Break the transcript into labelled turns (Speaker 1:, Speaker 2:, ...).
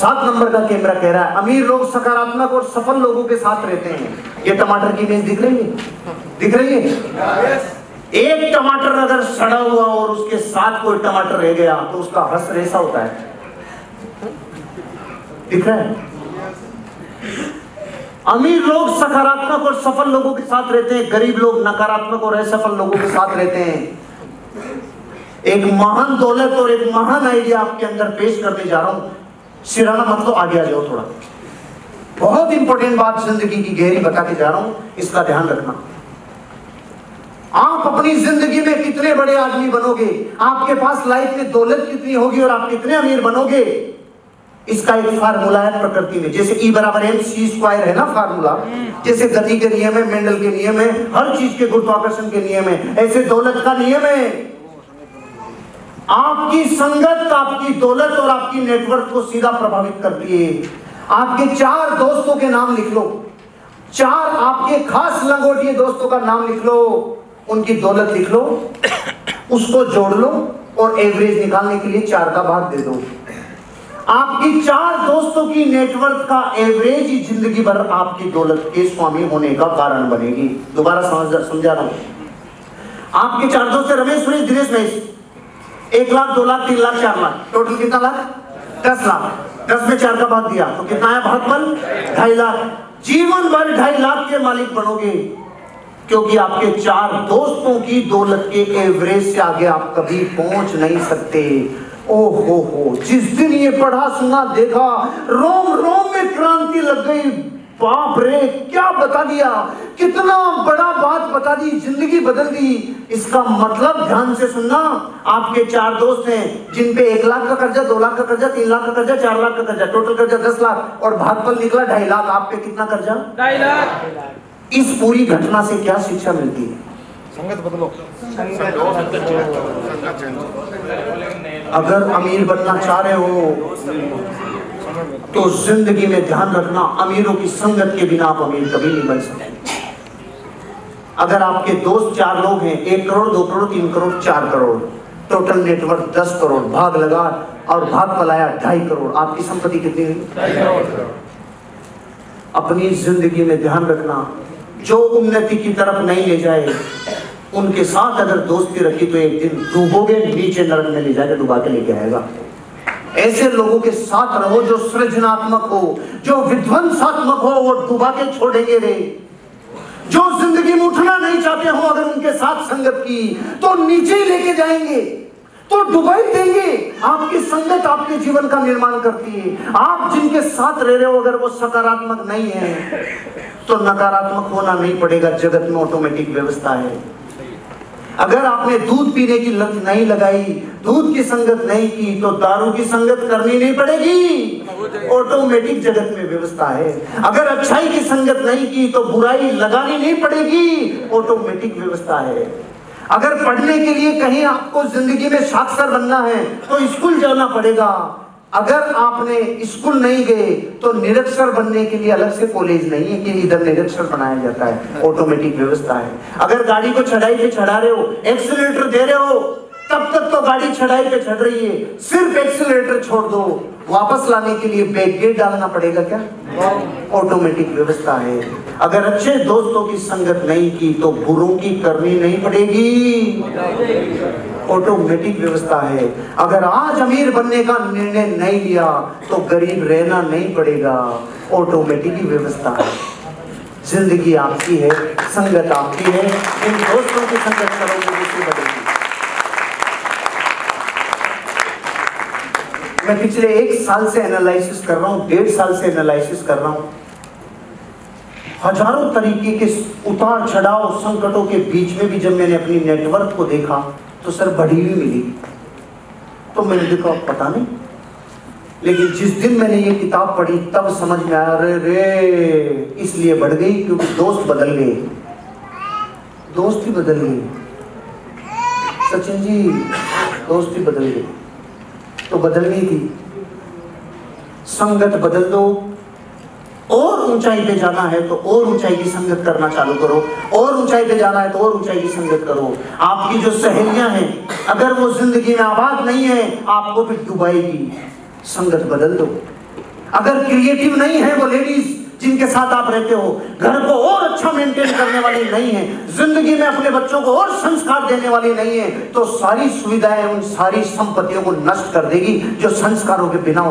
Speaker 1: सात नंबर का कैमरा कह रहा है, अमीर लोग सकारात्मक और सफल लोगों के साथ रहते हैं। ये टमाटर की इमेज दिख रही है? दिख रही है? एक टमाटर अगर सड़ा हुआ और उसके साथ कोई टमाटर रह गया तो उसका रस रेसा होता है। दिख रहा है? अमीर लोग सकारात्मक और सफल लोगों के साथ रहते हैं, गरीब लोग नकारात्मक और असफल लोगों के साथ रहते हैं। एक महान दौलत और एक महान आइडिया आपके अंदर पेश करने जा रहा हूँ। सिराना मत तो आगे आ जाओ थोड़ा। बहुत इंपॉर्टेंट बात ज़िंदगी की गहरी बता के जा रहा हूँ, इसका ध्यान रखना। आप अपनी ज़िंदगी में कितने बड़े आदमी बनोगे? आपके पास लाइफ में दौलत कितनी होगी और आप कितने अमीर बनोगे? इसका एक फार्मूला है प्रकृति में। जैसे ई बराबर एम सी स्क्वायर है ना फार्मूला जैसे गति के नियम है मेंडल के नियम है, हर चीज़ के गुरुत्वाकर्षण के नियम है। ऐसे दौलत का नियम है। आपकी संगत, आपकी दौलत और आपकी नेटवर्क को सीधा प्रभावित करती है। आपके चार दोस्तों के नाम लिख लो। चार आपके खास लंगोटिए दोस्तों का नाम लिख लो। उनकी दौलत लिख लो। उसको जोड़ लो और एवरेज निकालने के लिए चार का भाग दे दो। आपकी चार दोस्तों की नेटवर्क का एवरेज ही ज़िंदगी भर आपकी दौलत के स्वामी होने का कारण बनेगी। दोबारा समझ समझा रहा हूँ। आपके चार दोस्त रमेश, सुरेश, दिनेश, महेश। एक लाख, दो लाख, तीन लाख, चार लाख। टोटल कितना लाख? दस लाख। दस में चार का भाग दिया। तो कितना है भागफल ढाई लाख। जीवन भर ढाई लाख के मालिक बनोगे। क्योंकि आपके चार दोस्तों की दौलत के एवरेज से आगे आप कभी पहुँच नहीं सकते। ओ हो हो। जिस दिन ये पढ़ा सुना देखा, रोम रोम में क्रांति लग गई। बाप रे, क्या बता दिया? कितना बड़ा बात बता दी। ज़िंदगी बदल दी। इसका मतलब ध्यान से सुनना। आपके चार दोस्त हैं जिन पे एक लाख का कर्जा दो लाख का कर्जा तीन लाख का कर्जा चार लाख का कर्जा टोटल कर्जा दस लाख और भागफल निकला ढाई लाख। आप पे कितना कर्जा?
Speaker 2: ढाई लाख।
Speaker 1: इस पूरी घटना से क्या शिक्षा मिलती है?
Speaker 3: संगत बदलो।
Speaker 1: अगर अमीर बनना चाह रहे हो तो ज़िंदगी में ध्यान रखना अमीरों की संगत के बिना आप अमीर कभी नहीं बन सकते। अगर आपके दोस्त चार लोग हैं एक करोड़ दो करोड़ तीन करोड़ चार करोड़ टोटल नेटवर्क दस करोड़ भाग लगा और भाग पलाया ढाई करोड़ आपकी संपत्ति कितनी हुई? अपनी ज़िंदगी में ध्यान रखना जो उन्नति की तरफ़ नहीं ले जाए उनके साथ अगर दोस्ती रखी तो एक दिन डूबोगे नीचे नरक में ले जाकर डुबा के लेके आएगा। ऐसे लोगों के साथ रहो जो सृजनात्मक हो जो विध्वंसात्मक हो वो डुबा के छोड़ेंगे रे जो ज़िंदगी में उठना नहीं चाहते हो, अगर उनके साथ संगत की तो नीचे लेके जाएँगे तो डुबई देंगे। आपकी संगत आपके जीवन का निर्माण करती है। आप जिनके साथ रह रहे हो, अगर वो सकारात्मक नहीं है तो नकारात्मक होना नहीं पड़ेगा। जगत में ऑटोमेटिक व्यवस्था है। अगर आपने दूध पीने की लत नहीं लगाई, दूध की संगत नहीं की तो दारू की संगत करनी नहीं पड़ेगी। ऑटोमेटिक जगत में व्यवस्था है। अगर अच्छाई की संगत नहीं की तो बुराई लगानी नहीं पड़ेगी। ऑटोमेटिक व्यवस्था है। अगर पढ़ने के लिए कहीं आपको ज़िंदगी में साक्षर बनना है तो स्कूल जाना पड़ेगा। अगर आपने स्कूल नहीं गए तो निरक्षर बनने के लिए अलग से कॉलेज नहीं है कि इधर निरक्षर बनाया जाता है ऑटोमेटिक व्यवस्था है। अगर गाड़ी को चढ़ाई पे चढ़ा रहे हो एक्सीटर दे रहे हो, तब तक तो गाड़ी चढ़ाई पे चढ़ रही है। सिर्फ़ एक्सीटर छोड़ दो। वापस लाने के लिए बैक गेट डालना पड़ेगा क्या? ऑटोमेटिक व्यवस्था है। अगर अच्छे दोस्तों की संगत नहीं की तो बुरों की करनी नहीं पड़ेगी। ऑटोमेटिक व्यवस्था है। अगर आज अमीर बनने का निर्णय नहीं लिया तो गरीब रहना नहीं पड़ेगा। ऑटोमेटिक व्यवस्था है। ज़िंदगी आपकी है, संगत आपकी है। इन दोस्तों की संगत करोगे दूसरी बदलेगी मैं पिछले एक साल से एनालिसिस कर रहा हूँ, डेढ़ साल से एनालिसिस कर रहा हूँ। हज़ारों तरीके के उतार चढ़ाव संकटों के बीच में भी जब मैंने अपनी नेटवर्क को देखा तो सर बढ़ी हुई मिली। तो मैंने देखा पता नहीं। लेकिन जिस दिन मैंने ये किताब पढ़ी, तब समझ में आया रे रे, इसलिए बढ़ गई क्योंकि दोस्त बदल गए। दोस्त ही बदल गई सचिन जी, दोस्त ही बदल गई तो बदल गई थी। संगत बदल दो और ऊंचाई पे जाना है तो और ऊंचाई की संगत करना चालू करो। और ऊंचाई पे जाना है तो और ऊंचाई की संगत करो। आपकी जो सहेलियाँ हैं, अगर वो ज़िंदगी में आबाद नहीं है, आपको भी डुबाएगी संगत बदल दो। अगर क्रिएटिव नहीं है वो लेडीज़ जिनके साथ आप रहते हो, घर को और अच्छा मेंटेन करने वाली नहीं है, ज़िंदगी में अपने बच्चों को और संस्कार देने वाली नहीं है तो सारी सुविधाएँ उन सारी संपत्तियों को नष्ट कर देगी जो संस्कारों के बिना